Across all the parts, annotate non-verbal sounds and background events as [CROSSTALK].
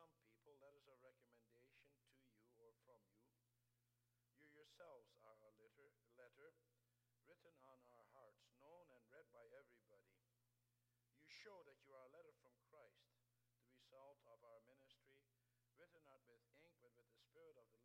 some people, that is a recommendation to you or from you. You yourselves are a letter, letter written on our hearts, known and read by everybody. You show that you are a letter from Christ, the result of our ministry, written not with ink, but with the Spirit of the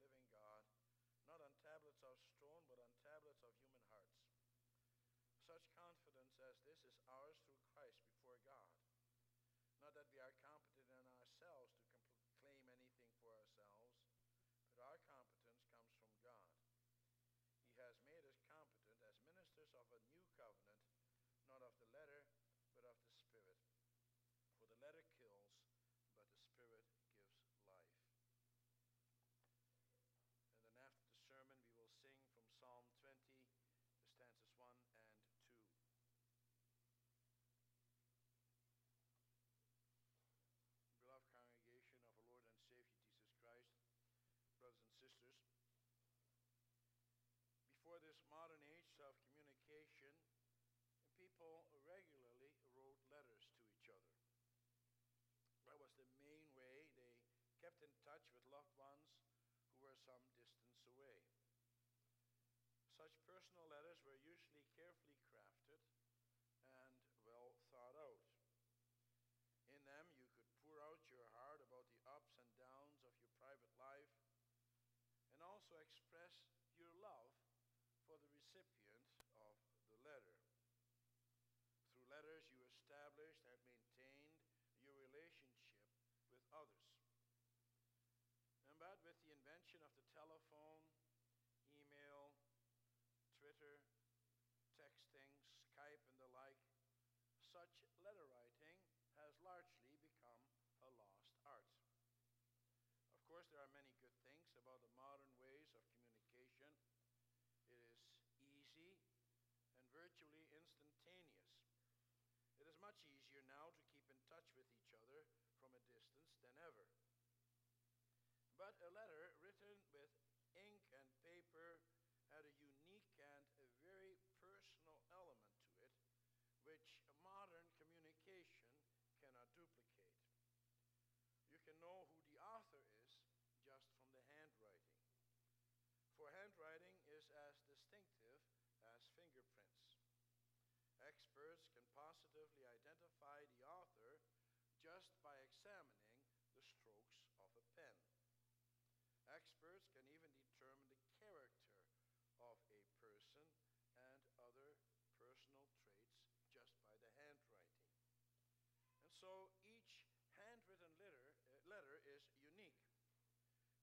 personal letters where you much easier now to keep in touch with each other from a distance than ever. so each handwritten letter, uh, letter is unique.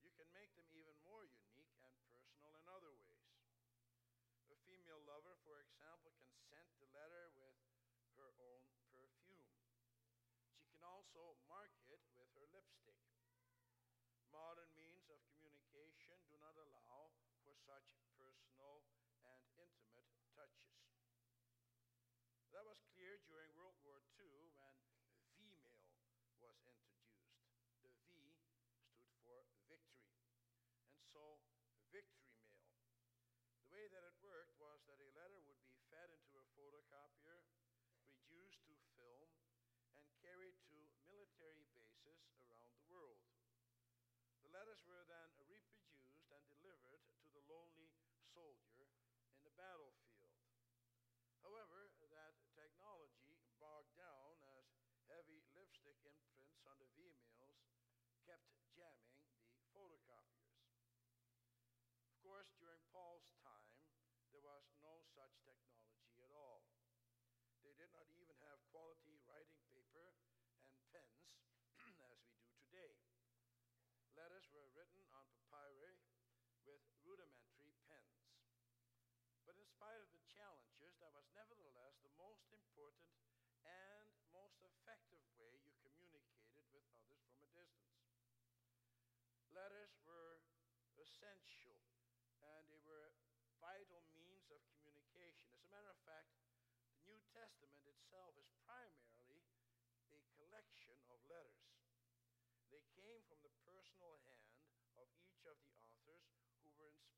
You can make them even more unique and personal in other ways. A female lover, for example, can scent the letter with her own perfume. She can also so victory mail. The way that it worked was that a letter would be fed into a photocopier, reduced to film, and carried to military bases around the world. The letters were then reproduced and delivered to the lonely soldier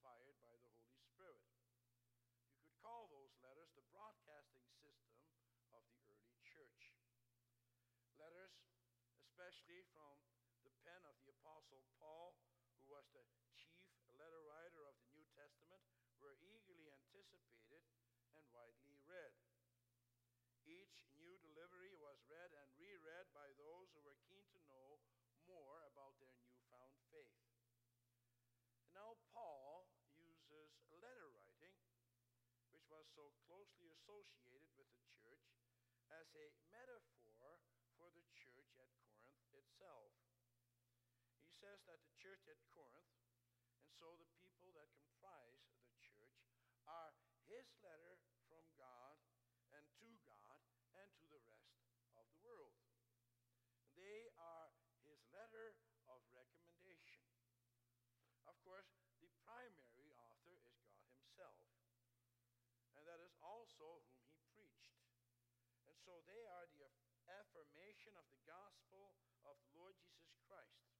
inspired by the Holy Spirit. You could call those letters the broadcasting system of the early church. Letters, especially from associated with the church, as a metaphor for the church at Corinth itself. He says that the church at Corinth, and so the people that comprise the church, are his letter from God and to God and to the rest of the world. They are his letter of recommendation. Of course, the primary author is God himself, and that is also whom he preached. And so they are the affirmation of the gospel of the Lord Jesus Christ.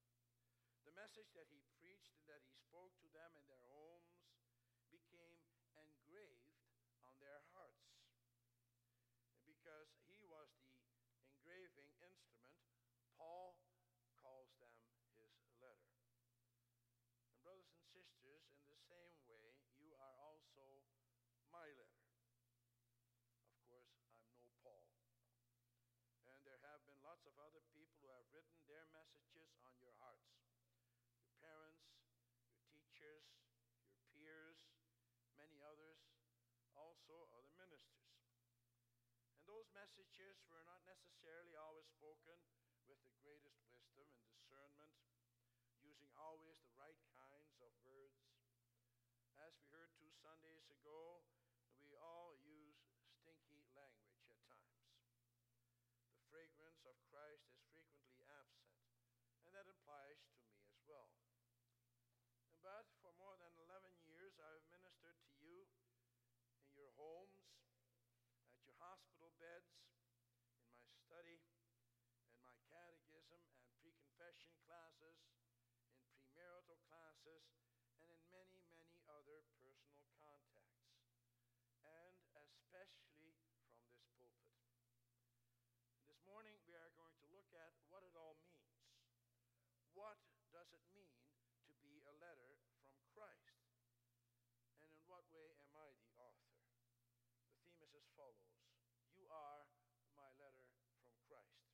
The message that he preached and that he spoke to them in their homes became engraved on their hearts. Because he was the engraving instrument, Paul calls them his letter. And, brothers and sisters, in the same way, you are also my letter. Of course, I'm no Paul. And there lots of other people who have written their messages on your hearts your parents, your teachers, your peers, many others, also other ministers. And those messages were not necessarily always spoken with the greatest wisdom and discernment, using always the right kinds of words. As we heard two Sundays ago, we all use stinky language at times. The fragrance of Christ is frequently absent, and that applies to me as well. But for more than 11 years, I have ministered to you in your homes, at your hospital beds, in my study, in my catechism and pre-confession classes, in premarital classes, and in many, many other personal contacts, and especially from this pulpit. This morning, we are going to look at what it all means. What does it mean to be a letter from Christ? And in what way am I the author? The theme is as follows You are my letter from Christ.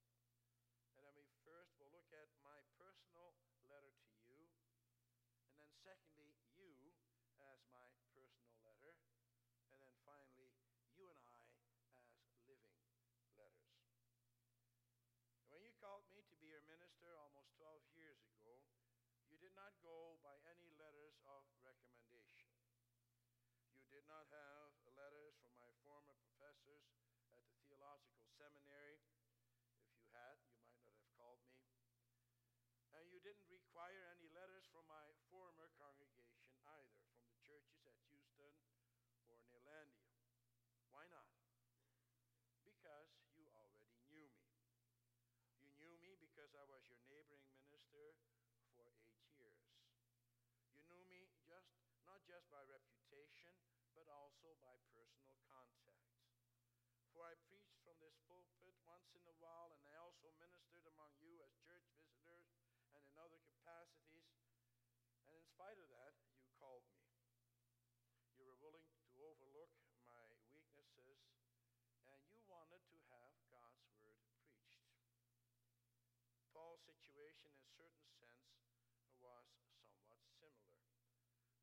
And then we first will look at my personal letter to you. And then, secondly, you as my personal letter. And then finally, you and I as living letters. When you called me to be your minister almost 12 years ago, you not go by any letters of recommendation. You did not have letters from my former professors at the theological seminary. If you had, you might not have called me. And you didn't require any letters from my former congregation either, from the churches at Houston or Neerlandia. Why not? Because you already knew me. You knew me because I was your neighboring minister for eight years. You knew me just not just by reputation, but also by personal contact. For I preached from this pulpit once in a while, and I also ministered among you as church visitors and in other capacities. And in spite of that, you called me. You were willing to overlook my weaknesses, and you wanted to have God's word preached. Paul's situation, in a certain sense, was somewhat similar.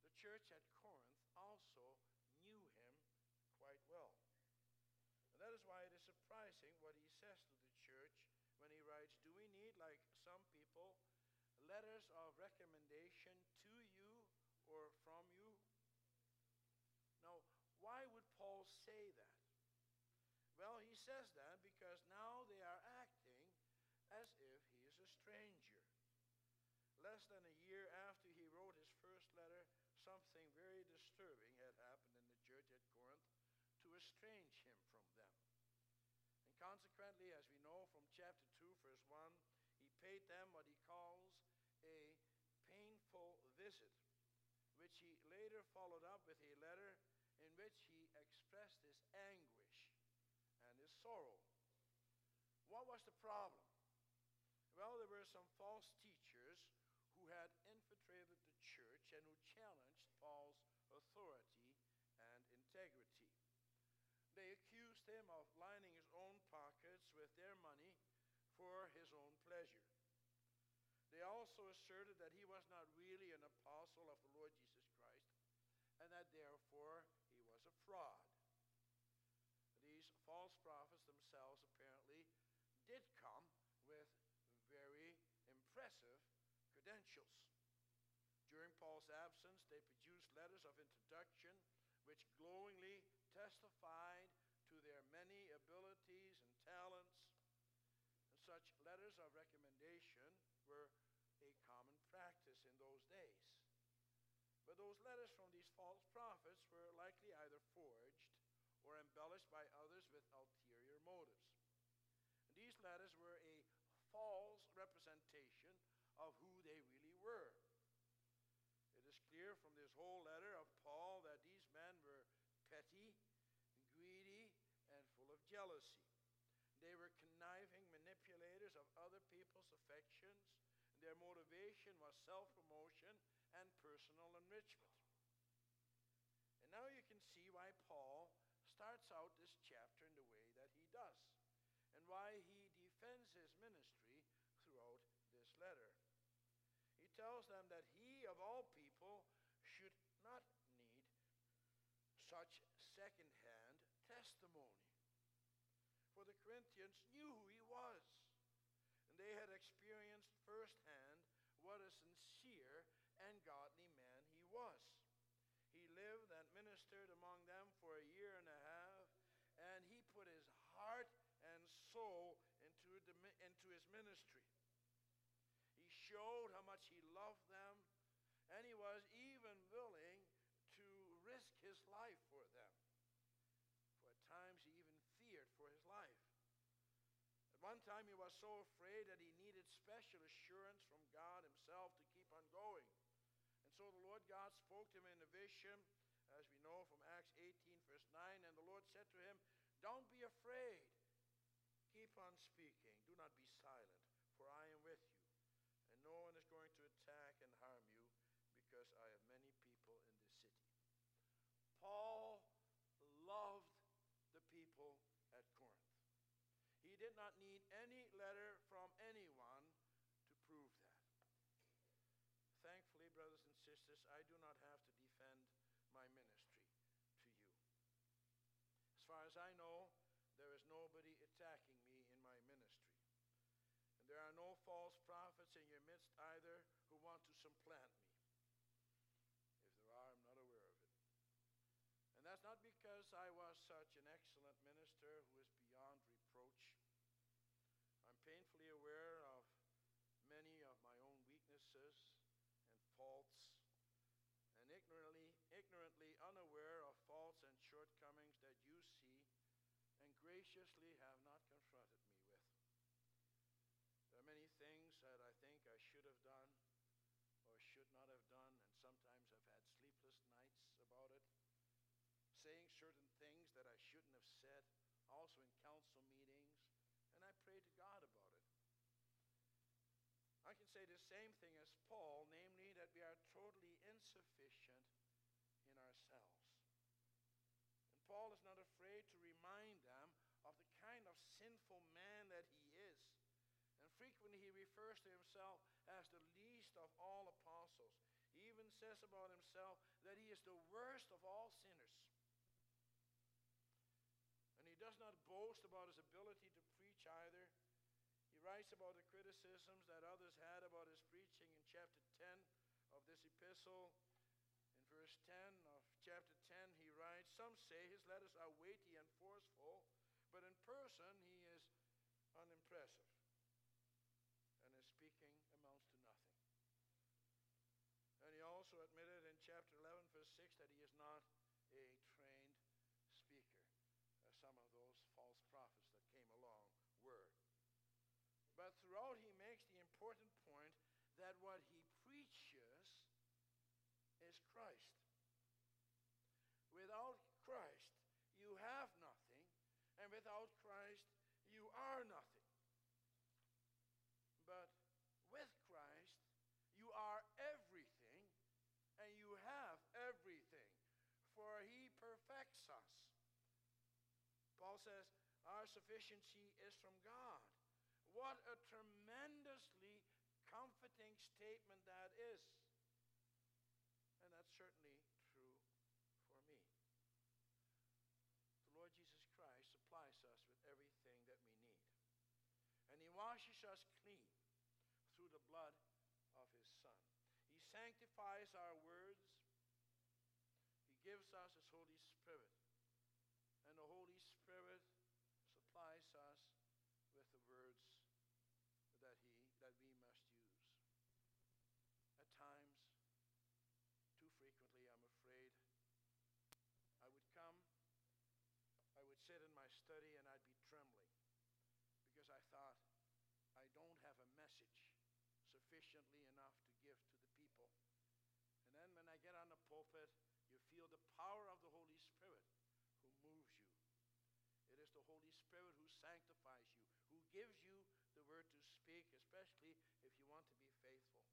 The church at Corinth also knew him quite well. And that is why it is surprising what he says to the church when he writes, Do we need, like some people, letters of recommendation to you or from you? Now, why would Paul say that? Well, he says that because now they are acting as if he is a stranger. Less than a year after he wrote his first letter, something very disturbing had happened in the church at Corinth to estrange him from them. And consequently, as we know from chapter 2, verse 1, he paid them what he calls a painful visit, which he later followed up with a letter in which he expressed his his sorrow. What was the problem? Well, there were some false teachers who had infiltrated the church and who challenged Paul's authority and integrity. They accused him of lining his own pockets with their money for his own pleasure. They also asserted that he was not really an apostle of the Lord Jesus Christ and that therefore introduction which glowingly testified to their many abilities and talents. And such letters of recommendation were a common practice in those days. But those letters from these false prophets were likely either forged or embellished by others with ulterior motives. And these letters were a false representation of who they really were. It is clear from this whole letter of Paul that these men were petty, greedy, and full of jealousy. They were conniving manipulators of other people's affections. Their motivation was self promotion and personal enrichment. And now you can see why Paul starts out this chapter in the way that he does, and why he defends his ministry throughout this letter. He tells them that he, of all people, should not need such second hand testimony. For the Corinthians knew who he was, and they had experienced firsthand what a sincere and godly man he was. He lived and ministered among them for a year and a half, and he put his heart and soul into, the, into his ministry. He showed how much he loved them, and he was even willing to risk his life for them. For at times he even feared for his life. At one time he was so afraid that he needed special assurance from God himself to keep on going. And so the Lord God spoke to him in a vision, as we know from Acts 18, verse 9. And the Lord said to him, Don't be afraid. Keep on speaking. Do not be silent, for I am with you. And no one is going to attack and harm you, because I have many people in this city. Paul loved the people at Corinth. He did not need any letter from anyone to prove that. Thankfully, brothers and sisters, I do not have to defend my ministry to you. As far as I know, there is nobody attacking me in my ministry. And there are no false prophets in your midst either who want to supplant me. If there are, I'm not aware of it. And that's not because I was such an excellent minister who is beyond reproach. I'm painfully aware of many of my own weaknesses and faults, and ignorantly, ignorantly unaware of faults and shortcomings that you see and graciously have not confronted me with. There are many things that I think I should have done or should not have done, and sometimes I've had sleepless nights about it saying certain things that I shouldn't have said, also in council meetings, and I pray to God about it. I can say the same thing as Paul, namely that we are totally insufficient in ourselves. And Paul is not afraid to remind them of the kind of sinful man that he is. And frequently he refers to himself as the least of all apostles. He even says about himself that he is the worst of all sinners And he does not boast about his ability to preach either. He writes about the criticisms that others had about his preaching in chapter 10 of this epistle. In verse 10 of chapter 10, he writes Some say his letters are weighty and forceful, but in person he is unimpressive, and his speaking amounts to nothing. And he also admitted in chapter 11, verse 6, that he is not a trained speaker some of those false prophets that came along were. But throughout, he makes the important point that what he preaches is Christ. Without Christ, you have nothing, and without Christ, you are nothing. But with Christ, you are everything, and you have everything, for he perfects us. Paul says, Our sufficiency is from God. What a tremendously comforting statement that is. And that's certainly true for me. The Lord Jesus Christ supplies us with everything that we need. And He washes us clean through the blood of His Son. He sanctifies our words. He gives us His Holy Spirit. And the Holy Spirit supplies us with the words that he that we must use. At times, too frequently, I'm afraid, I would come, I would sit in my study and I'd be trembling because I thought I don't have a message sufficiently enough to give to the people. And then when I get on the pulpit, you feel the power of the Holy Spirit who moves you. It is the Holy Spirit who sanctifies you, who gives you the word to speak, especially if you want to be faithful.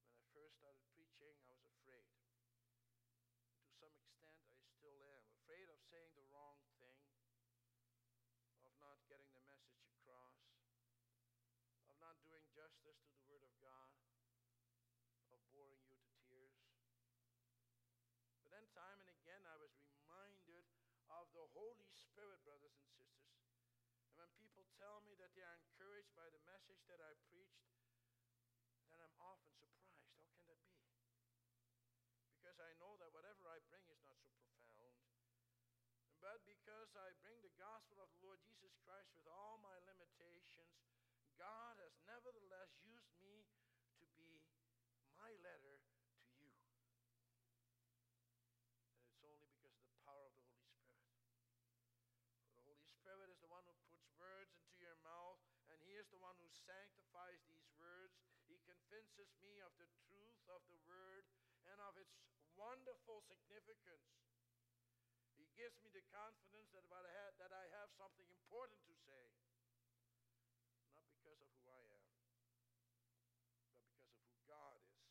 When I first started preaching, I was afraid. To some extent, I still am. Afraid of saying the wrong thing, of not getting the message across, of not doing justice to the Word of God, of boring you to tears. But then, time and again, I was reminded of the Holy Spirit, brothers and sisters. And when people tell me that they are encouraged by the message that I preached, then I'm often surprised. How can that be? Because I know that whatever I bring is not so profound. But because I bring the gospel of the Lord Jesus Christ with all my limitations, God has nevertheless used me to be my letter to you. And it's only because of the power of the Holy Spirit. For the Holy Spirit is the one who puts words into your mouth, and He is the one who sanctifies these words. He convinces me of the truth of the word and of its wonderful significance. He gives me the confidence that, I have, that I have something important to say. Not because of who I am, but because of who God is.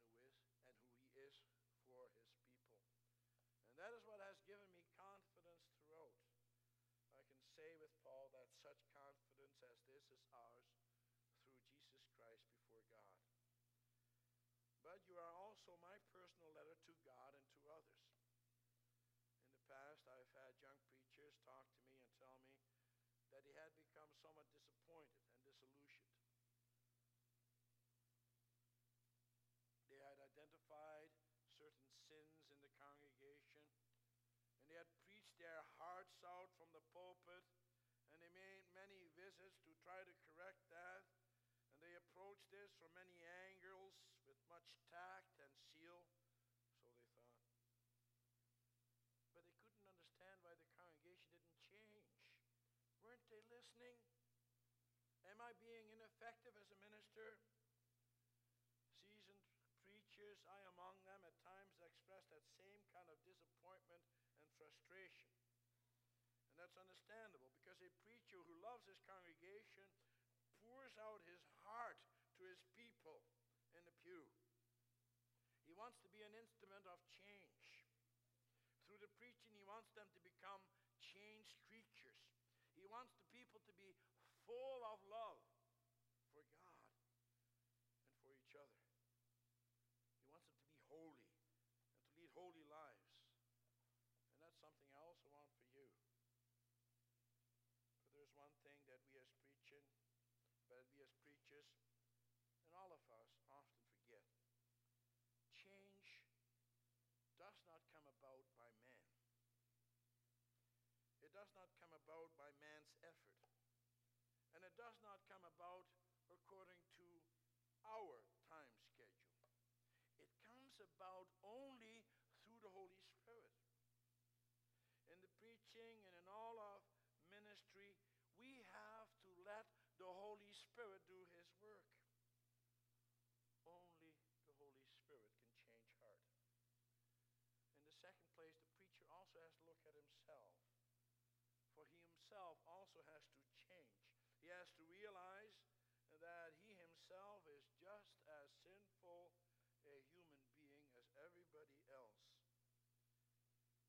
And who is and who He is for His people. And that is what has given me confidence throughout. I can say with Paul that such confidence as this is ours through Jesus Christ before God but you are also my personal letter to God and to others. In the past, I've had young preachers talk to me and tell me that he had become somewhat disappointed and disillusioned. They had identified certain sins in the congregation, and they had preached their hearts out from the pulpit, and they made many visits to try to correct that. And they approached this from many angles with much tact and zeal, so they thought. But they couldn't understand why the congregation didn't change. Weren't they listening? Am I being ineffective as a minister? Seasoned preachers, I among them, at times express that same kind of disappointment and frustration. And that's understandable because a preacher who loves his congregation pours out his heart to his people in the pew. He wants to be an instrument of change. Through the preaching, he wants them to become changed creatures. He wants the people to be full of love for God and for each other. He wants them to be holy and to lead holy lives. And that's something I also want for you. But there's one thing that we as preaching but we as preachers and all of us often forget. Change does not come about by man. It does not come about by man's effort. And it does not come about according to our time schedule. It comes about only through the Holy Spirit. In the preaching and in all of ministry, we have to let the Holy Spirit do his work. Only the Holy Spirit can change heart. In the second place, the preacher also has to look at himself. For he himself also has to change. He has to realize that he himself is just as sinful a human being as everybody else.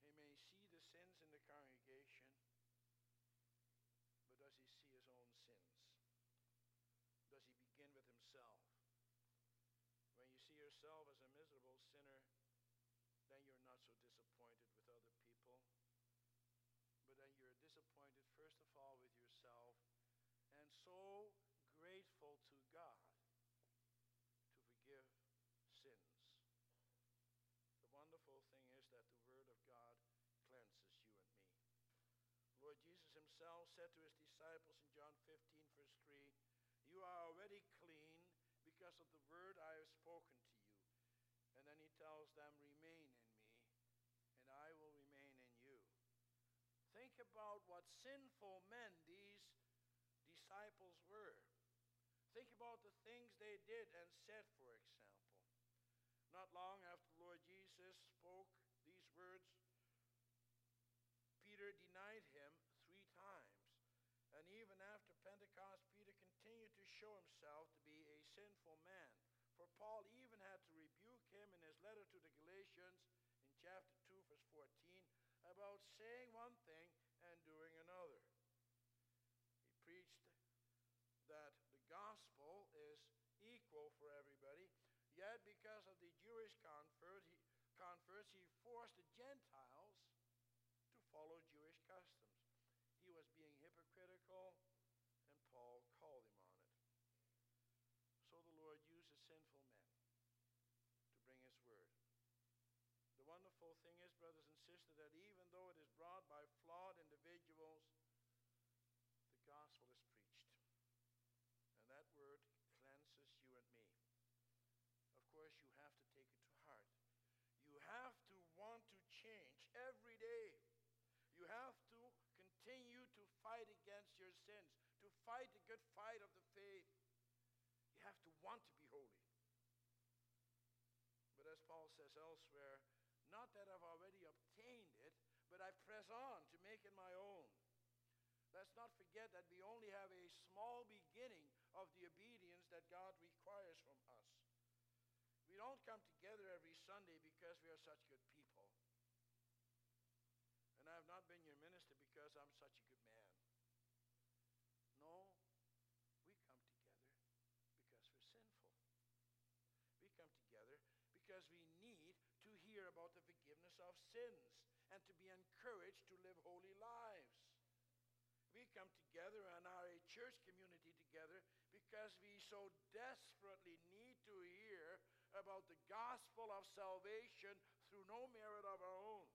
He may see the sins in the congregation, yourself. When you see yourself as a miserable sinner, then you're not so disappointed with other people. But then you're disappointed, first of all, with yourself, and so grateful to God to forgive sins. The wonderful thing is that the Word of God cleanses you and me. Lord Jesus himself said to his disciples in John 15, verse 3, You are already clean because of the word I have spoken to you. And then he tells them, Remain in me, and I will remain in you. Think about what sinful men these disciples were. Think about the things they did and said, for example. Not long after the Lord Jesus spoke these words, Peter denied him three times. And even after Pentecost, Peter continued to show himself to be a sinful man. For Paul even had to rebuke him in his letter to the Galatians in chapter 2, verse 14, about saying one thing and doing another. He preached that the gospel is equal for everybody, yet because of the Jewish convert, he, converts, he forced the Gentiles to follow Jewish customs. He was being hypocritical, and Paul called him on it. So the Lord uses sinful men to bring his word. The wonderful thing is, brothers and sisters, that even though it is brought by flawed individuals, the gospel is preached. And that word cleanses you and me. Of course, you have to take it to heart. You have to want to change every day. You have to continue to fight against your sins, to fight the good fight of the faith. You have to want to be holy. But as Paul says elsewhere, not that I've already obtained it, but I press on to make it my own. Let's not forget that we only have a small beginning of the obedience that God requires from us. We don't come together every Sunday because we are such good people. And I have not been your minister because I'm such a good man. No, we come together because we're sinful. We come together because we need to hear about the forgiveness of sins and to be encouraged to live holy lives. We come together and are a church community together because we so desperately need to hear about the gospel of salvation through no merit of our own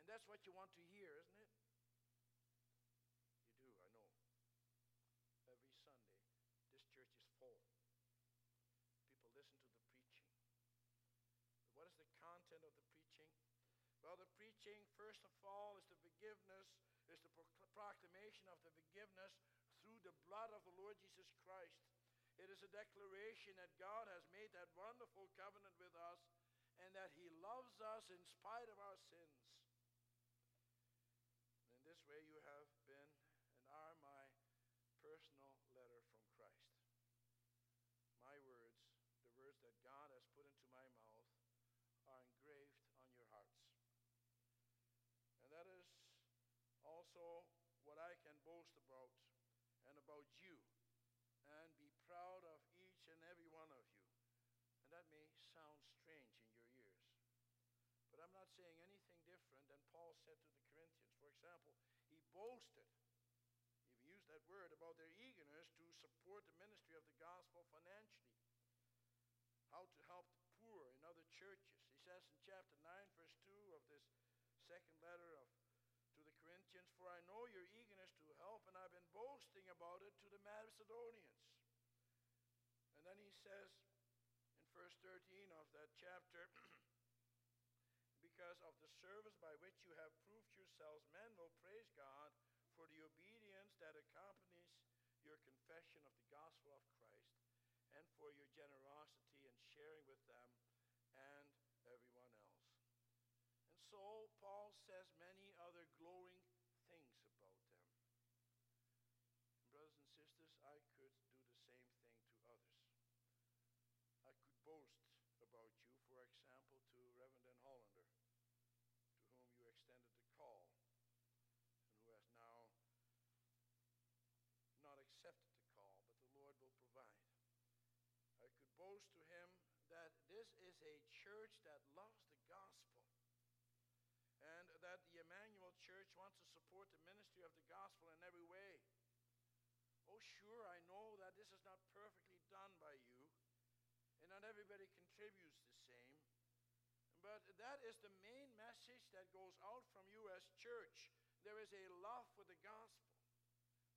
And that's what you want to hear, isn't it? You do, I know. Every Sunday, this church is full. People listen to the preaching. But the content of the preaching? Well, the preaching, first of all, is the forgiveness, is the proclamation of the forgiveness through the blood of the Lord Jesus Christ. It is a declaration that God has made that wonderful covenant with us and that He loves us in spite of our sins In this way you have been and are my personal letter from Christ. My words, the words that God has put into my mouth, are engraved on your hearts. And that is also what I can boast about and about you and be proud of each and every one of you. And that may sound strange in your ears. But I'm not saying anything different than Paul said to the He boasted, he used that word, about their eagerness to support the ministry of the gospel financially. How to help the poor in other churches. He says in chapter 9, verse 2 of this second letter of, to the Corinthians, For I know your eagerness to help, and I've been boasting about it to the Macedonians. And then he says in verse 13 of that chapter, [CLEARS THROAT] because of the service by which you have proved yourselves, men will praise God for the obedience that accompanies your confession of the gospel of Christ and for your generosity in sharing with them and everyone else. And so Paul says many other glowing things about them. Brothers and sisters, I could do the same thing to others. I could boast about you, for example, to Reverend Hollander extended the call and who has now not accepted the call, but the Lord will provide. Boast to him that this is a church that loves the gospel and that the Emmanuel Church wants to support the ministry of the gospel in every way. Oh, sure, I know that this is not perfectly done by you, and not everybody contributes the same. But that is the main message that goes out from you as church. There is a love for the gospel.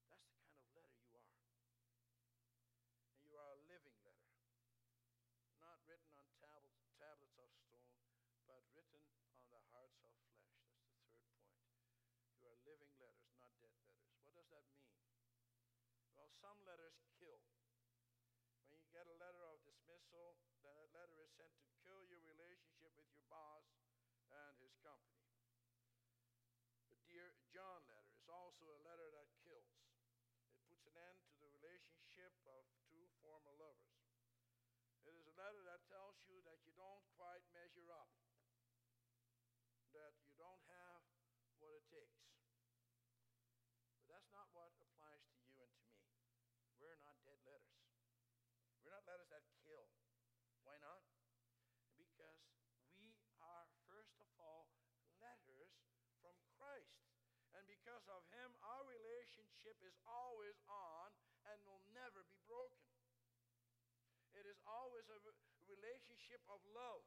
That's the kind of letter you are. And you are a living letter, not written on tablets, tablets of stone, but written on the hearts of flesh. That's the third point. You are living letters, not dead letters. What does that mean? Well, some letters kill. When you get a letter of dismissal, then that letter is sent to kill your relationship with your boss and his company. The Dear John letter is also a letter that kills. It puts an end to the relationship of two former lovers. It is a letter that tells you that you don't quite measure up, that you don't have what it takes. But that's not what applies to you and to me. We're not dead letters. We're not letters that kill. Why not? Because we are, first of all, letters from Christ. And because of Him, our relationship is always on and will never be broken. It is always a relationship of love.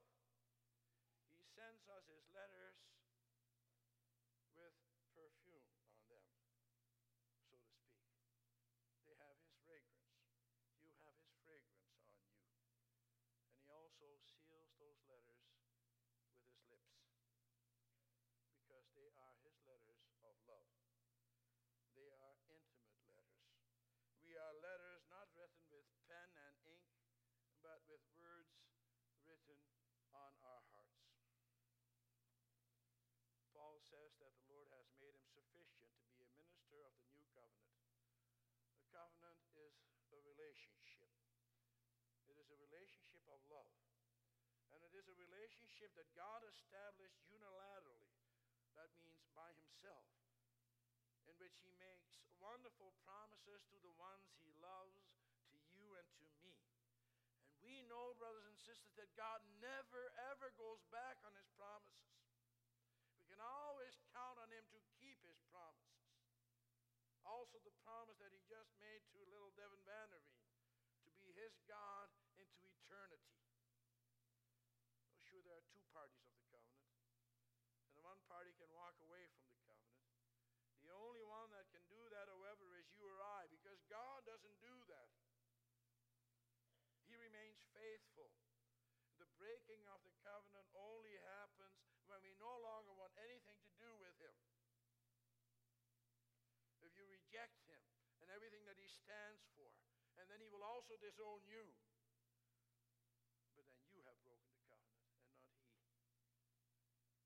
He sends us His letters with perfume on them, so to speak. They have His fragrance. You have His fragrance on you. And He also seals those letters with His lips because they are His letters of love. They are intimate letters. We are letters not written with pen and ink, but with words written on our hearts. Paul says that the Lord has made him sufficient to be a minister of the new covenant. The covenant is a relationship. It is a relationship of love. And it is a relationship that God established unilaterally. That means by himself. In which he makes wonderful promises to the ones he loves, to you and to me. And we know, brothers and sisters, that God never, ever goes back on his promises. We can always count on him to keep his promises. Also, the promise that he just made to little Devin Vanderveen to be his God into eternity. Oh, sure, there are two parties of the covenant, and the one party can walk away from the covenant. The only one that can do that, however, is you or I, because God doesn't do that. He remains faithful. The breaking of the covenant only happens when we no longer want anything to do with Him. If you reject Him and everything that He stands for, and then He will also disown you. But then you have broken the covenant and not He.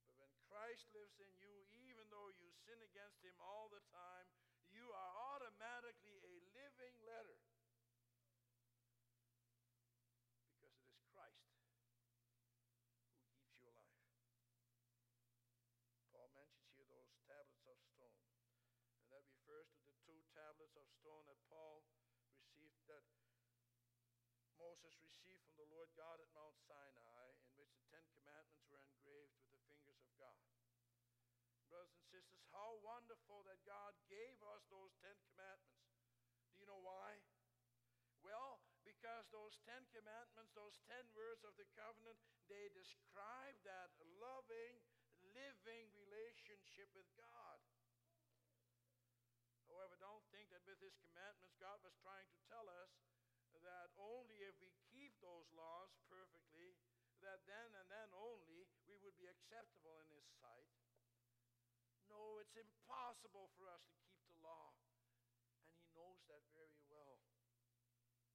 But when Christ lives in you, even though you sin against Him all the time, you are automatically a living letter. Because it is Christ who keeps you alive. Paul mentions here those tablets of stone. And that refers to the two tablets of stone that Paul received, that Moses received from the Lord God at Mount Sinai, in which the Ten Commandments were engraved with the fingers of God. Brothers and sisters, how wonderful that God gave us those Ten Commandments. Do you know why? Well, because those Ten Commandments, those ten words of the covenant, they describe that loving, living relationship with God. However, don't think that with his commandments, God was trying to tell us only if we keep those laws perfectly, that then and then only we would be acceptable in his sight. No, it's impossible for us to keep the law. And he knows that very well.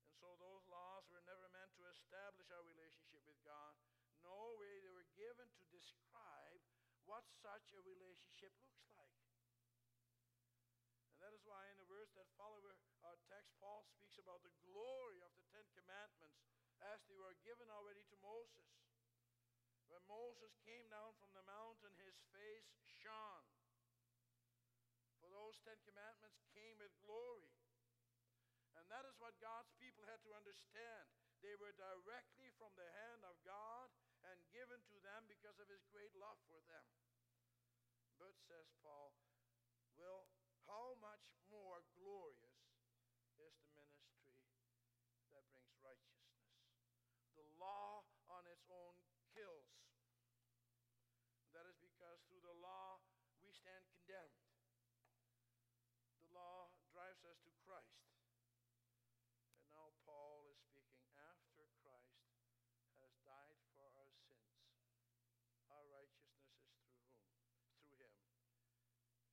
And so those laws were never meant to establish our relationship with God. No way, they were given to describe what such a relationship looks like. And that is why in the verse that follow our text, Paul speaks about the glory Commandments as they were given already to Moses. When Moses came down from the mountain, his face shone. For those Ten Commandments came with glory. And that is what God's people had to understand. They were directly from the hand of God and given to them because of his great love for them. But, says Paul, well, how much more glorious is the ministry that brings righteousness? The law on its own kills. That is because through the law we stand condemned. The law drives us to Christ. And now Paul is speaking after Christ has died for our sins. Our righteousness is through whom? Through him.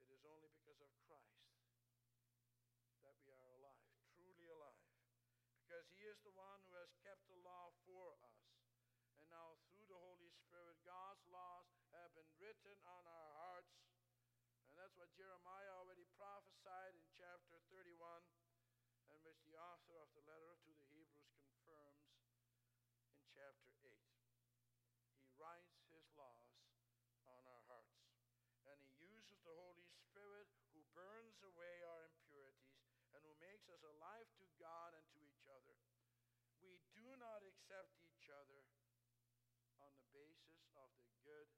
It is only because of Christ that we are alive, truly alive. Because he the one who has kept the law for us. And now through the Holy Spirit, God's laws have been written on our hearts. And that's what Jeremiah already prophesied in chapter 31, and which the author of the letter to the Hebrews confirms in chapter 8. He writes his laws on our hearts. And he uses the Holy Spirit who burns away our impurities and who makes us alive to God and to each other. We do not accept each other on the basis of the good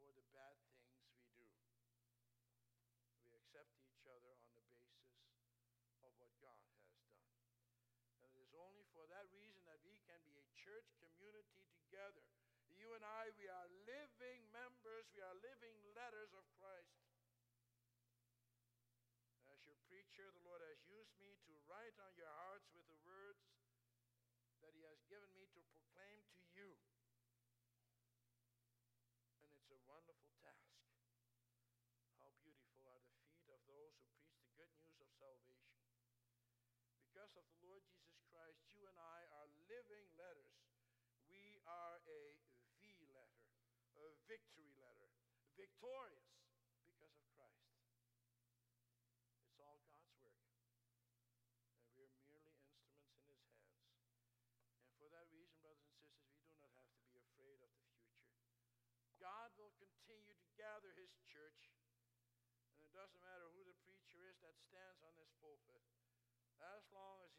or the bad things we do. We accept each other on the basis of what God has done. And it is only for that reason that we can be a church community together. You and I, we are living members, we are living letters of Christ. As your preacher, the Lord has used me to write on your hearts with the words that He has given me to proclaim to you. And it's a wonderful task. How beautiful are the feet of those who preach the good news of salvation. Of the Lord Jesus Christ, you and I are living letters. We are a V letter, a victory letter, victorious because of Christ. It's all God's work. And we are merely instruments in His hands. And for that reason, brothers and sisters, we do not have to be afraid of the future. God will continue to gather His church. And it doesn't matter who the preacher is that stands on this pulpit. As long as